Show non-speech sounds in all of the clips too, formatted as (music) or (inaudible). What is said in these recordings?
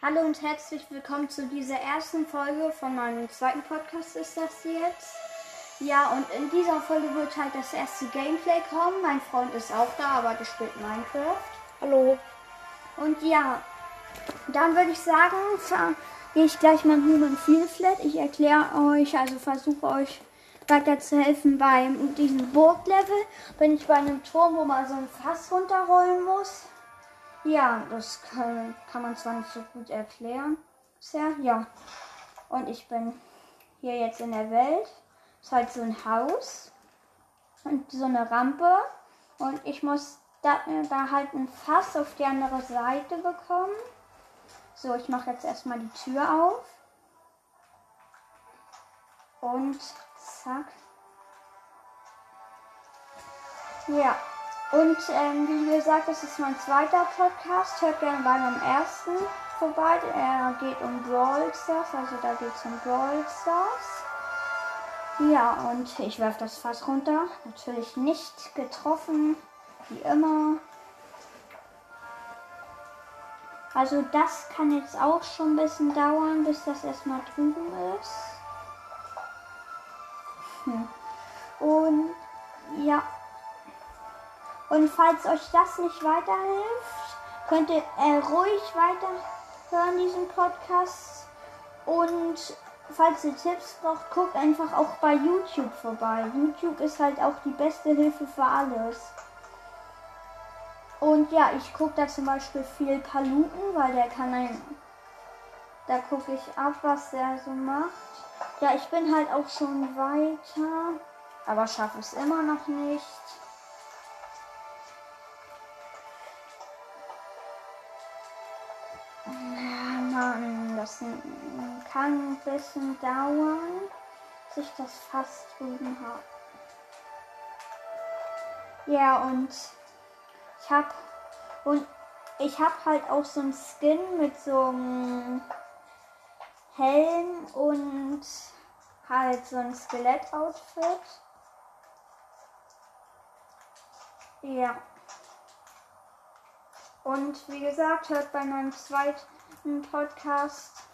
Hallo und herzlich willkommen zu dieser ersten Folge von meinem zweiten Podcast ist das jetzt. Ja, und in dieser Folge wird halt das erste Gameplay kommen. Mein Freund ist auch da, aber der spielt Minecraft. Hallo. Und ja, dann würde ich sagen, gehe ich gleich mal Human Field Flat. Ich erkläre euch, also versuche euch weiter zu helfen bei diesem Burglevel. Bin ich bei einem Turm, wo man so ein Fass runterrollen muss. Ja, das kann, kann man zwar nicht so gut erklären bisher, ja. Und ich bin hier jetzt in der Welt. Ist halt so ein Haus und so eine Rampe. Und ich muss da, da halt ein Fass auf die andere Seite bekommen. So, ich mache jetzt erstmal die Tür auf. Und zack. Ja, und ähm, wie gesagt, das ist mein zweiter Podcast. Hört gerne bei meinem ersten vorbei. Er geht um Brawl Stars, also da geht es um Brawl Stars. Ja, und ich werfe das Fass runter. Natürlich nicht getroffen, wie immer. Also das kann jetzt auch schon ein bisschen dauern, bis das erstmal drüben ist. Hm. Und ja, und falls euch das nicht weiterhilft, könnt ihr äh, ruhig weiterhören, diesen Podcast. Und falls ihr Tipps braucht, guckt einfach auch bei YouTube vorbei. YouTube ist halt auch die beste Hilfe für alles. Und ja, ich gucke da zum Beispiel viel Paluten, weil der kann ein. Da gucke ich ab, was der so macht. Ja, ich bin halt auch schon weiter, aber schaffe es immer noch nicht. Das kann ein bisschen dauern, bis ich das fast drüben habe. Ja, und ich habe und ich habe halt auch so ein Skin mit so einem Helm und halt so ein Skelett-Outfit. Ja. Und wie gesagt, hört bei meinem zweiten Podcast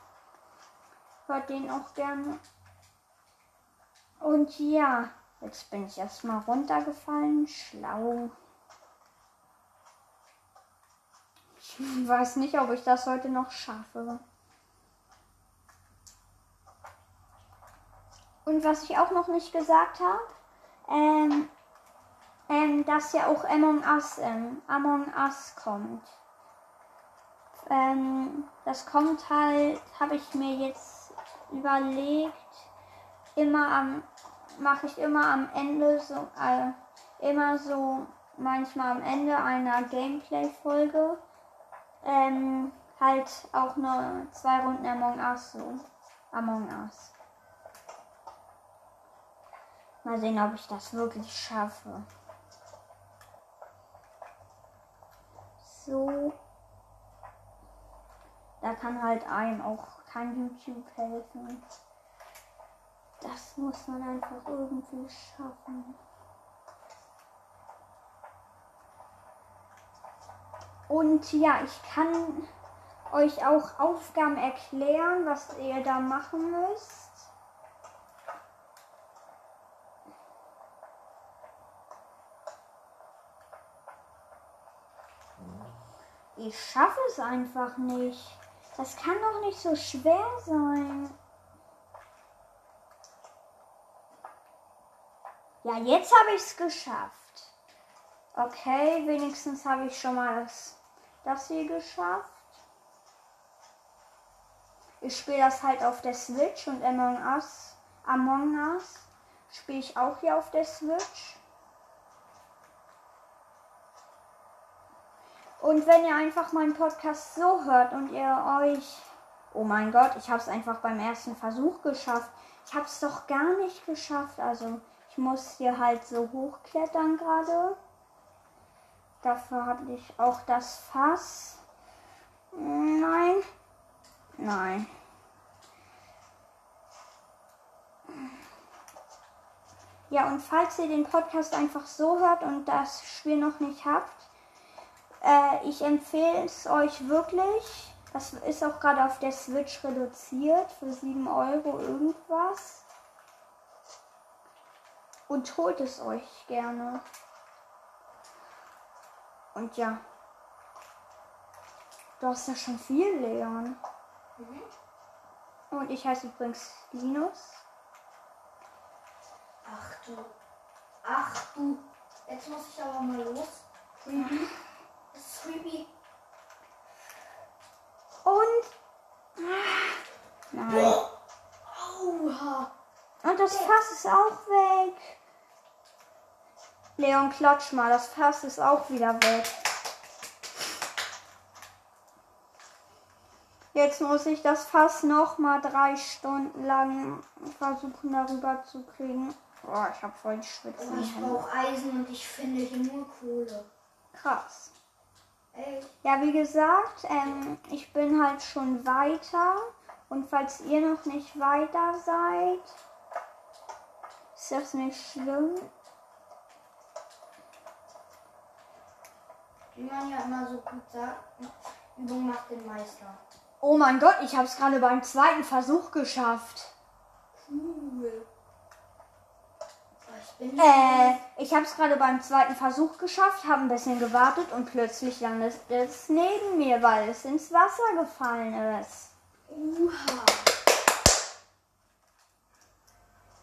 Hört den auch gerne. Und ja, jetzt bin ich erstmal runtergefallen. Schlau. Ich (laughs) weiß nicht, ob ich das heute noch schaffe. Und was ich auch noch nicht gesagt habe, ähm, ähm, dass ja auch Among Us, ähm, Among Us kommt. Ähm, das kommt halt, habe ich mir jetzt überlegt, immer am, mache ich immer am Ende so, äh, immer so, manchmal am Ende einer Gameplay-Folge, ähm, halt auch nur zwei Runden Among Us so. Among Us. Mal sehen, ob ich das wirklich schaffe. So. Da kann halt einem auch kann YouTube helfen. Das muss man einfach irgendwie schaffen. Und ja, ich kann euch auch Aufgaben erklären, was ihr da machen müsst. Ich schaffe es einfach nicht. Das kann doch nicht so schwer sein. Ja, jetzt habe ich es geschafft. Okay, wenigstens habe ich schon mal das, das hier geschafft. Ich spiele das halt auf der Switch und Among Us, Among Us spiele ich auch hier auf der Switch. Und wenn ihr einfach meinen Podcast so hört und ihr euch... Oh mein Gott, ich habe es einfach beim ersten Versuch geschafft. Ich habe es doch gar nicht geschafft. Also ich muss hier halt so hochklettern gerade. Dafür habe ich auch das Fass. Nein. Nein. Ja, und falls ihr den Podcast einfach so hört und das Spiel noch nicht habt, äh, ich empfehle es euch wirklich. Das ist auch gerade auf der Switch reduziert für 7 Euro irgendwas. Und holt es euch gerne. Und ja. Du hast ja schon viel, Leon. Mhm. Und ich heiße übrigens Linus. Ach du. Ach du. Jetzt muss ich aber mal los. Creepy. Creepy. Und. Nein. Aua. Und das Fass ist auch weg. Leon, klatsch mal, das Fass ist auch wieder weg. Jetzt muss ich das Fass noch mal drei Stunden lang versuchen darüber zu kriegen. Boah, ich habe voll die Schwitzen. Aber ich brauche Eisen und ich finde hier nur Kohle. Krass. Ja, wie gesagt, ähm, ich bin halt schon weiter. Und falls ihr noch nicht weiter seid, ist das nicht schlimm. Wie man ja immer so gut sagt, Übung macht den Meister. Oh mein Gott, ich habe es gerade beim zweiten Versuch geschafft. Cool. Äh, ich habe es gerade beim zweiten Versuch geschafft, habe ein bisschen gewartet und plötzlich landet es neben mir, weil es ins Wasser gefallen ist. Uha.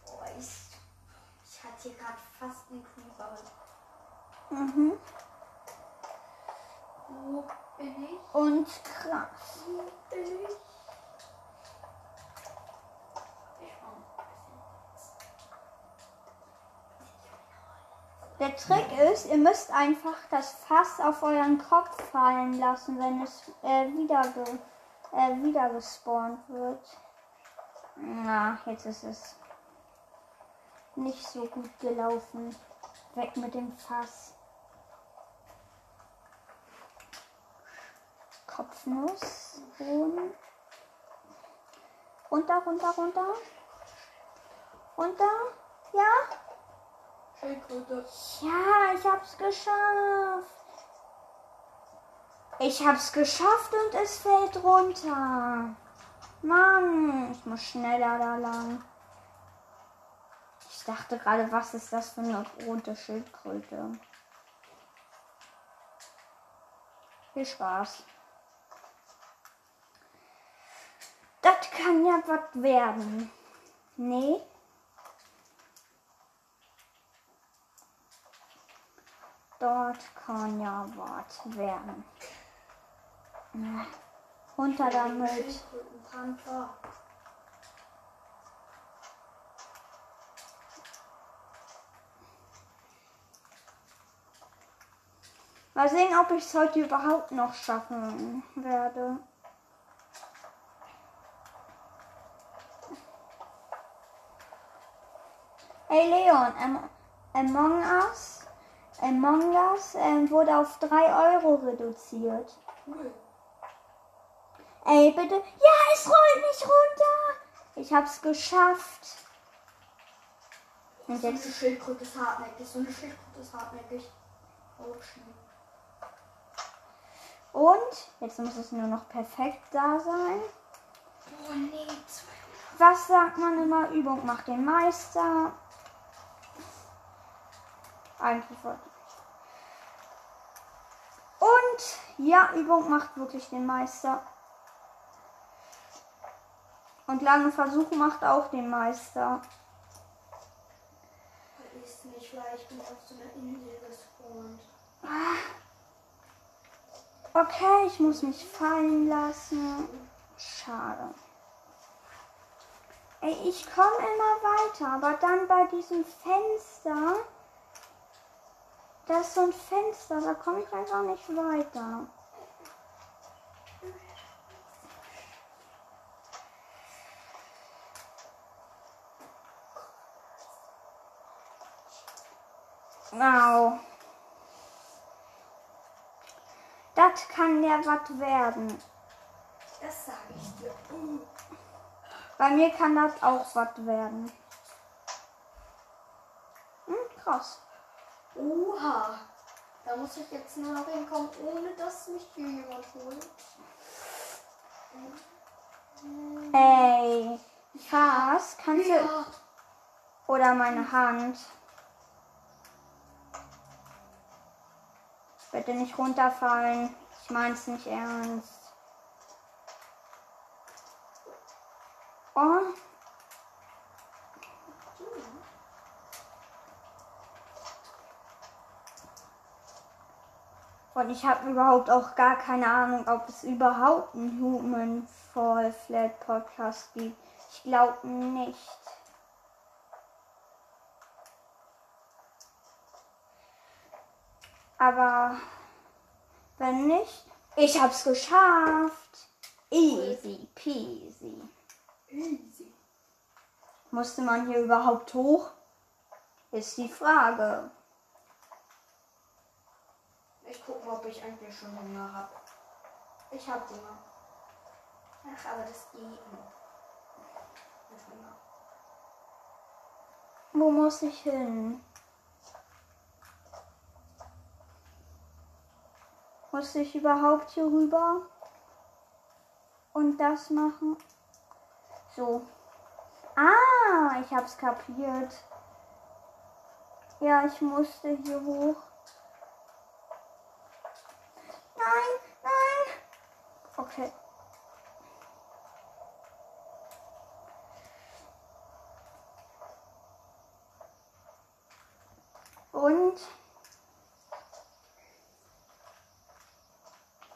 Oh, ich, ich hatte hier gerade fast einen Creeper. Mhm. Wo bin ich? Und krass. Wo bin? Ich Der Trick ist, ihr müsst einfach das Fass auf euren Kopf fallen lassen, wenn es äh, wieder, ge äh, wieder gespawnt wird. Na, jetzt ist es nicht so gut gelaufen. Weg mit dem Fass. Kopfnuss. Runter, runter, runter. Runter. Ja? Ja, ich hab's geschafft. Ich hab's geschafft und es fällt runter. Mann, ich muss schneller da lang. Ich dachte gerade, was ist das für eine rote Schildkröte? Viel Spaß. Das kann ja was werden. Nee. Dort kann ja was werden. Na, Runter damit. Mal sehen, ob ich es heute überhaupt noch schaffen werde. Hey Leon, Am Among Us, Among Us ähm, wurde auf 3 Euro reduziert. Cool. Ey, bitte. Ja, es rollt nicht runter. Ich hab's geschafft. Und So eine jetzt. Schildkröte ist hartnäckig. So eine Schildkröte ist hartnäckig. Und jetzt muss es nur noch perfekt da sein. Oh nee. Was sagt man immer? Übung macht den Meister. Eigentlich wollte ich. Und ja, Übung macht wirklich den Meister. Und lange Versuche macht auch den Meister. Ist nicht, weil ich bin auf so einer Insel gespawnt. Okay, ich muss mich fallen lassen. Schade. Ey, ich komme immer weiter, aber dann bei diesem Fenster. Da ist so ein Fenster, da komme ich einfach nicht weiter. Au. Das kann ja was werden. Das sage ich dir. Bei mir kann das auch was werden. Hm, krass. Oha. Da muss ich jetzt nur noch hinkommen, ohne dass mich hier jemand holt. Ey, was? Kannst du. Ja. Oder meine Hand. Bitte nicht runterfallen. Ich mein's nicht ernst. Oh. Und ich habe überhaupt auch gar keine Ahnung, ob es überhaupt einen Human Fall Flat Podcast gibt. Ich glaube nicht. Aber wenn nicht, ich hab's geschafft. Easy peasy. Easy. Musste man hier überhaupt hoch? Ist die Frage. Ich guck mal, ob ich eigentlich schon Hunger habe. Ich hab Hunger. Ach, aber das nicht. Mit Hunger. Wo muss ich hin? Muss ich überhaupt hier rüber? Und das machen? So. Ah, ich hab's kapiert. Ja, ich musste hier hoch. Nein, nein. Okay. Und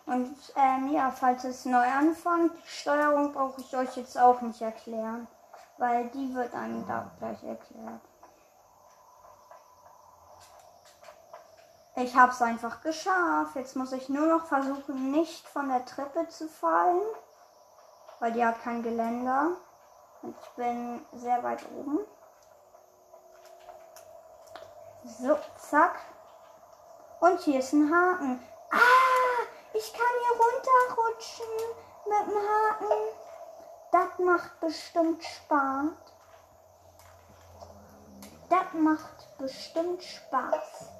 und ähm, ja, falls es neu anfängt, die Steuerung brauche ich euch jetzt auch nicht erklären, weil die wird einem da gleich erklärt. Ich habe es einfach geschafft. Jetzt muss ich nur noch versuchen, nicht von der Treppe zu fallen, weil die hat kein Geländer. Und ich bin sehr weit oben. So, zack. Und hier ist ein Haken. Ah, ich kann hier runterrutschen mit dem Haken. Das macht bestimmt Spaß. Das macht bestimmt Spaß.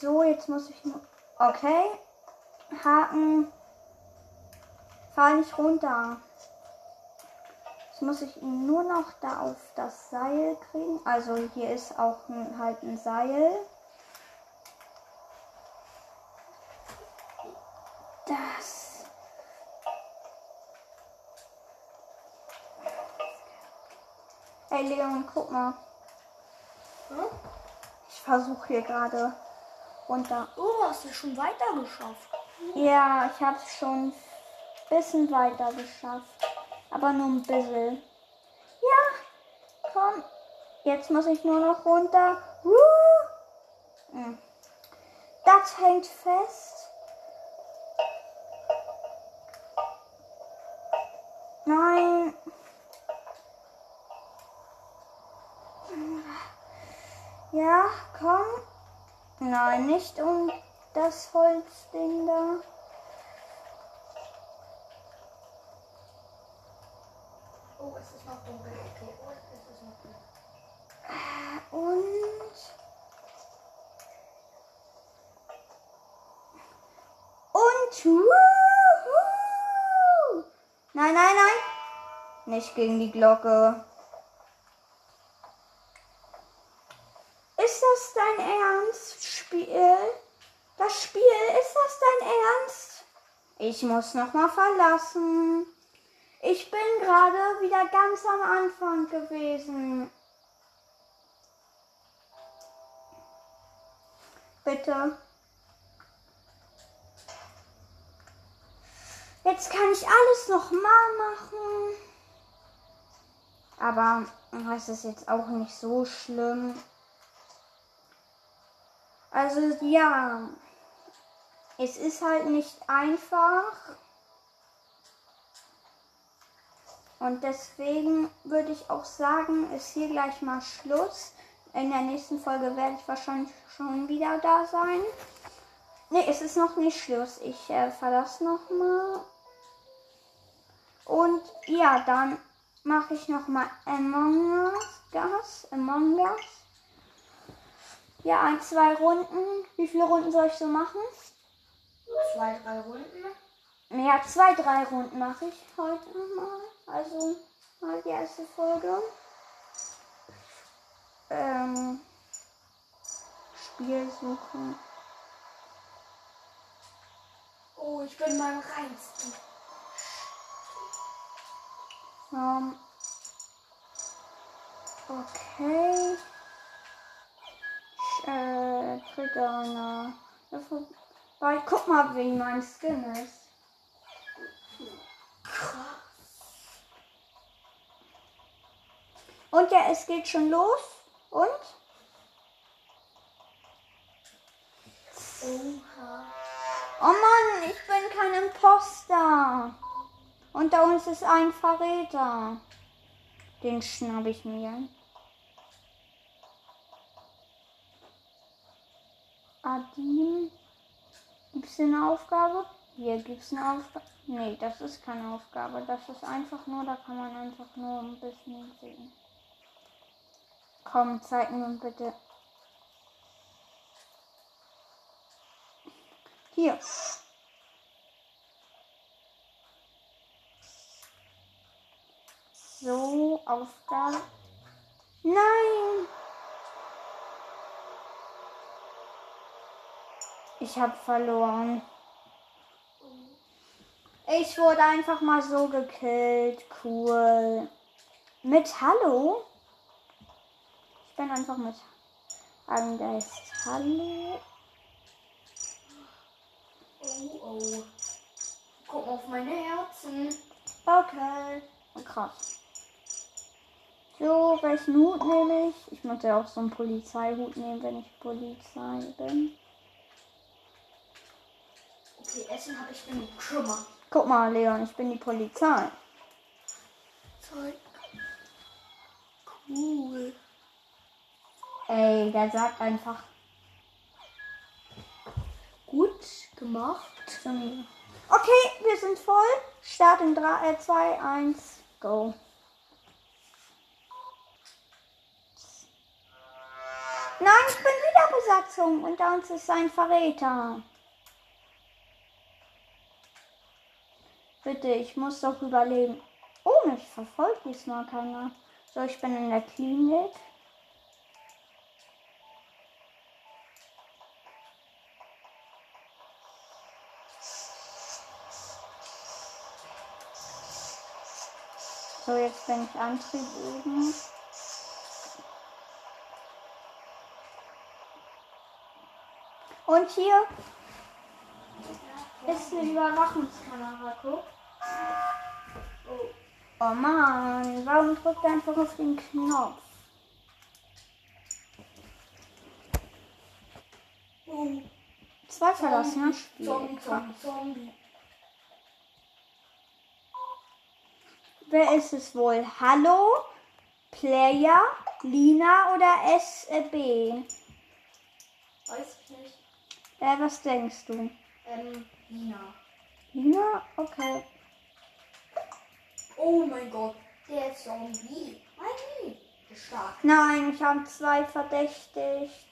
So, jetzt muss ich nur. Okay. Haken. Fall nicht runter. Jetzt muss ich ihn nur noch da auf das Seil kriegen. Also hier ist auch ein, halt ein Seil. Das. Ey Leon, guck mal. Hm? Ich versuche hier gerade runter. Oh, du hast es schon weiter geschafft. Ja, ich habe es schon ein bisschen weiter geschafft. Aber nur ein bisschen. Ja, komm. Jetzt muss ich nur noch runter. Hm. Das hängt fest. Nein. Ja, komm. Nein, nicht um das Holzding da. Oh, es ist noch dunkel. Okay, oh, es ist noch dunkel. Und. Und. Wuhu! Nein, nein, nein. Nicht gegen die Glocke. Ist das dein Ernst, Spiel? Das Spiel, ist das dein Ernst? Ich muss noch mal verlassen. Ich bin gerade wieder ganz am Anfang gewesen. Bitte. Jetzt kann ich alles noch mal machen. Aber es ist jetzt auch nicht so schlimm. Also ja, es ist halt nicht einfach. Und deswegen würde ich auch sagen, ist hier gleich mal Schluss. In der nächsten Folge werde ich wahrscheinlich schon wieder da sein. Ne, es ist noch nicht Schluss. Ich äh, verlasse noch mal. Und ja, dann mache ich noch mal Among Us. Gas, Among Us. Ja, ein, zwei Runden. Wie viele Runden soll ich so machen? Zwei, drei Runden. Ja, zwei, drei Runden mache ich heute mal. Also mal die erste Folge. Ähm, Spiel suchen. Oh, ich bin beim reinsten. Ähm, okay. Äh, Trigger. Weil guck mal, wie mein Skin ist. Und ja, es geht schon los. Und? Oha. Oh Mann, ich bin kein Imposter. Unter uns ist ein Verräter. Den schnapp ich mir. Adin. Gibt es eine Aufgabe? Hier gibt es eine Aufgabe. Nee, das ist keine Aufgabe. Das ist einfach nur, da kann man einfach nur ein bisschen sehen. Komm, zeig mir bitte. Hier. So, Aufgabe. Nein! Ich habe verloren. Ich wurde einfach mal so gekillt. Cool. Mit Hallo? Ich bin einfach mit Angeist. Hallo. Oh, oh. Guck auf meine Herzen. Okay. Oh, krass. So, welchen Hut nehme ich? Ich muss ja auch so einen Polizeihut nehmen, wenn ich Polizei bin. Essen habe ich im Krümmer. Guck mal, Leon, ich bin die Polizei. Zeug. Cool. Ey, der sagt einfach Gut gemacht. Okay, wir sind voll. Start in 3, äh, 2, 1, go. Nein, ich bin wieder Besatzung. Unter uns ist ein Verräter. Bitte, ich muss doch überleben. Oh, mich verfolgt diesmal keiner. So, ich bin in der Klinik. So, jetzt bin ich Antrieb oben. Und hier ist eine Überwachungskamera. Guck. Oh Mann, warum drückt er einfach auf den Knopf? Zwei verlassene Spiele. Zombie, Zombie, Zombie. Wer ist es wohl? Hallo? Player? Lina oder SB? Weiß ich nicht. Äh, was denkst du? Ähm, Lina. Lina? Okay. Oh mein Gott. Der Zombie. Nein, stark. Nein, ich habe zwei verdächtigt.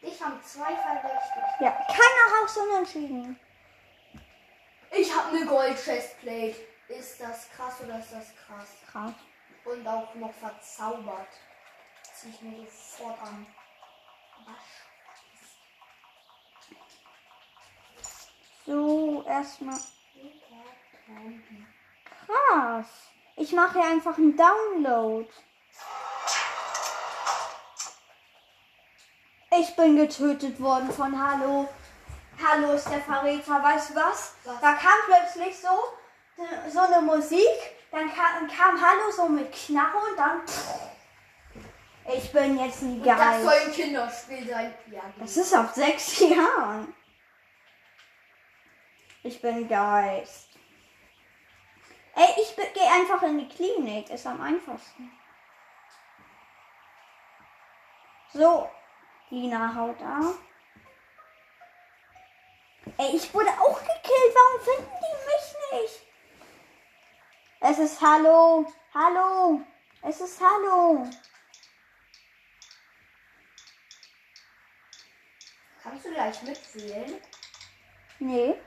Ich habe zwei verdächtigt. Ja, keiner raus unentschieden. Ich habe eine Gold Chestplate. Ist das krass oder ist das krass? Krass. Und auch noch verzaubert. Zieh ich mir sofort an. Was? So, erstmal. Zombie. Krass. Ich mache hier einfach einen Download. Ich bin getötet worden von Hallo. Hallo ist der Verräter. Weißt du was? Was? Da kam plötzlich so, so eine Musik. Dann kam, kam Hallo so mit Knarre und dann. Ich bin jetzt ein Und das soll Geist. ein Kinderspiel sein. Ja, Das ist auf sechs Jahren. Ich bin Geist. Ey, ich gehe einfach in die Klinik. Ist am einfachsten. So, Lina haut ab. Ey, ich wurde auch gekillt. Warum finden die mich nicht? Es ist Hallo. Hallo. Es ist Hallo. Kannst du gleich mitwählen? Nee.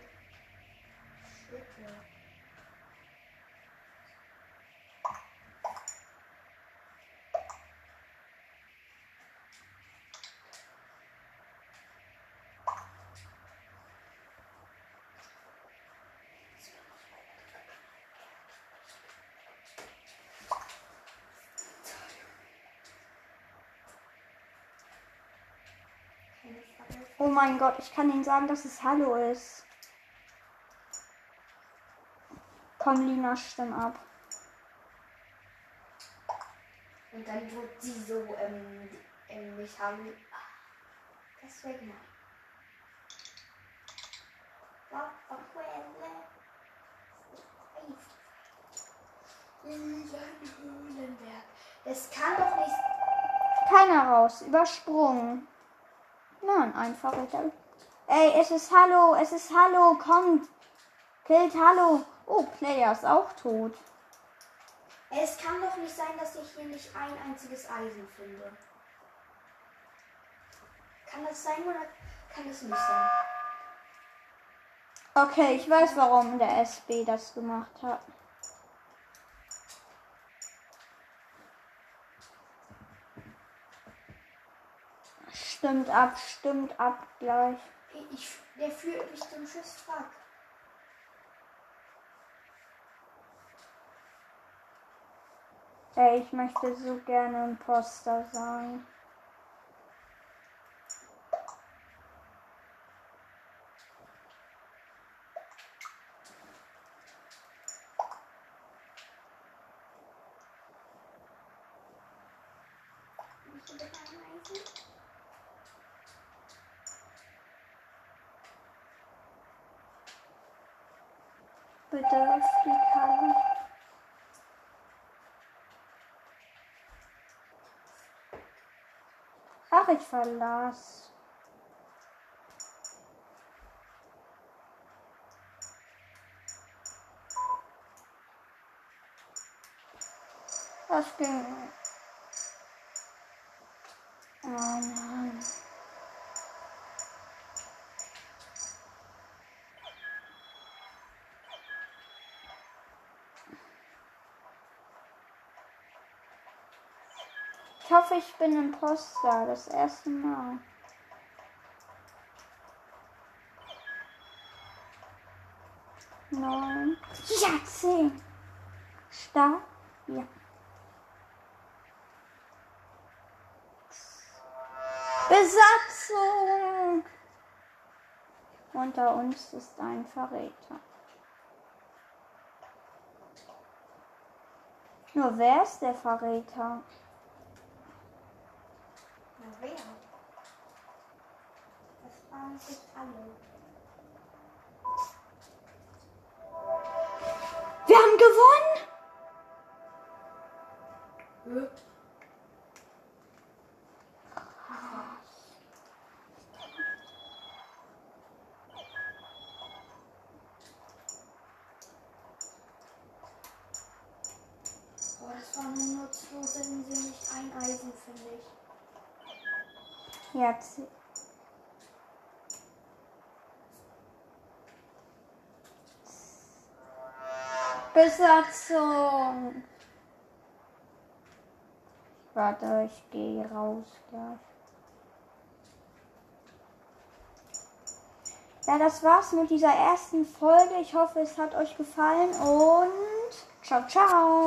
Oh mein Gott, ich kann Ihnen sagen, dass es Hallo ist. Komm, Lina, stimm ab. Und dann wird sie so ähm, ähm, mich haben. Deswegen. Höhlenberg. Das kann doch nicht. Keiner raus. Übersprungen. Nein, einfach weiter. Ey, es ist Hallo, es ist Hallo, kommt. Killt Hallo. Oh, Player ist auch tot. Es kann doch nicht sein, dass ich hier nicht ein einziges Eisen finde. Kann das sein oder kann es nicht sein? Okay, ich weiß, warum der SB das gemacht hat. Stimmt ab, stimmt ab gleich. Ich, der führt mich zum Schiffswrack. Ey, ich möchte so gerne Imposter sein. Möchtest du bitte flieg Hallo. Ach, ich verlass. Das ging. Ich hoffe, ich bin Imposter. Das erste Mal. Neun. Ja, zehn. Stark. Ja. Besatzung! Unter uns ist ein Verräter. Nur wer ist der Verräter? Na wer? Alle. Wir haben gewonnen! Das war nur nutzlos, wenn sie nicht ein Eisen, finde ich. Jetzt. Besatzung! Warte, ich gehe raus gleich. Ja, das war's mit dieser ersten Folge. Ich hoffe, es hat euch gefallen und ciao, ciao!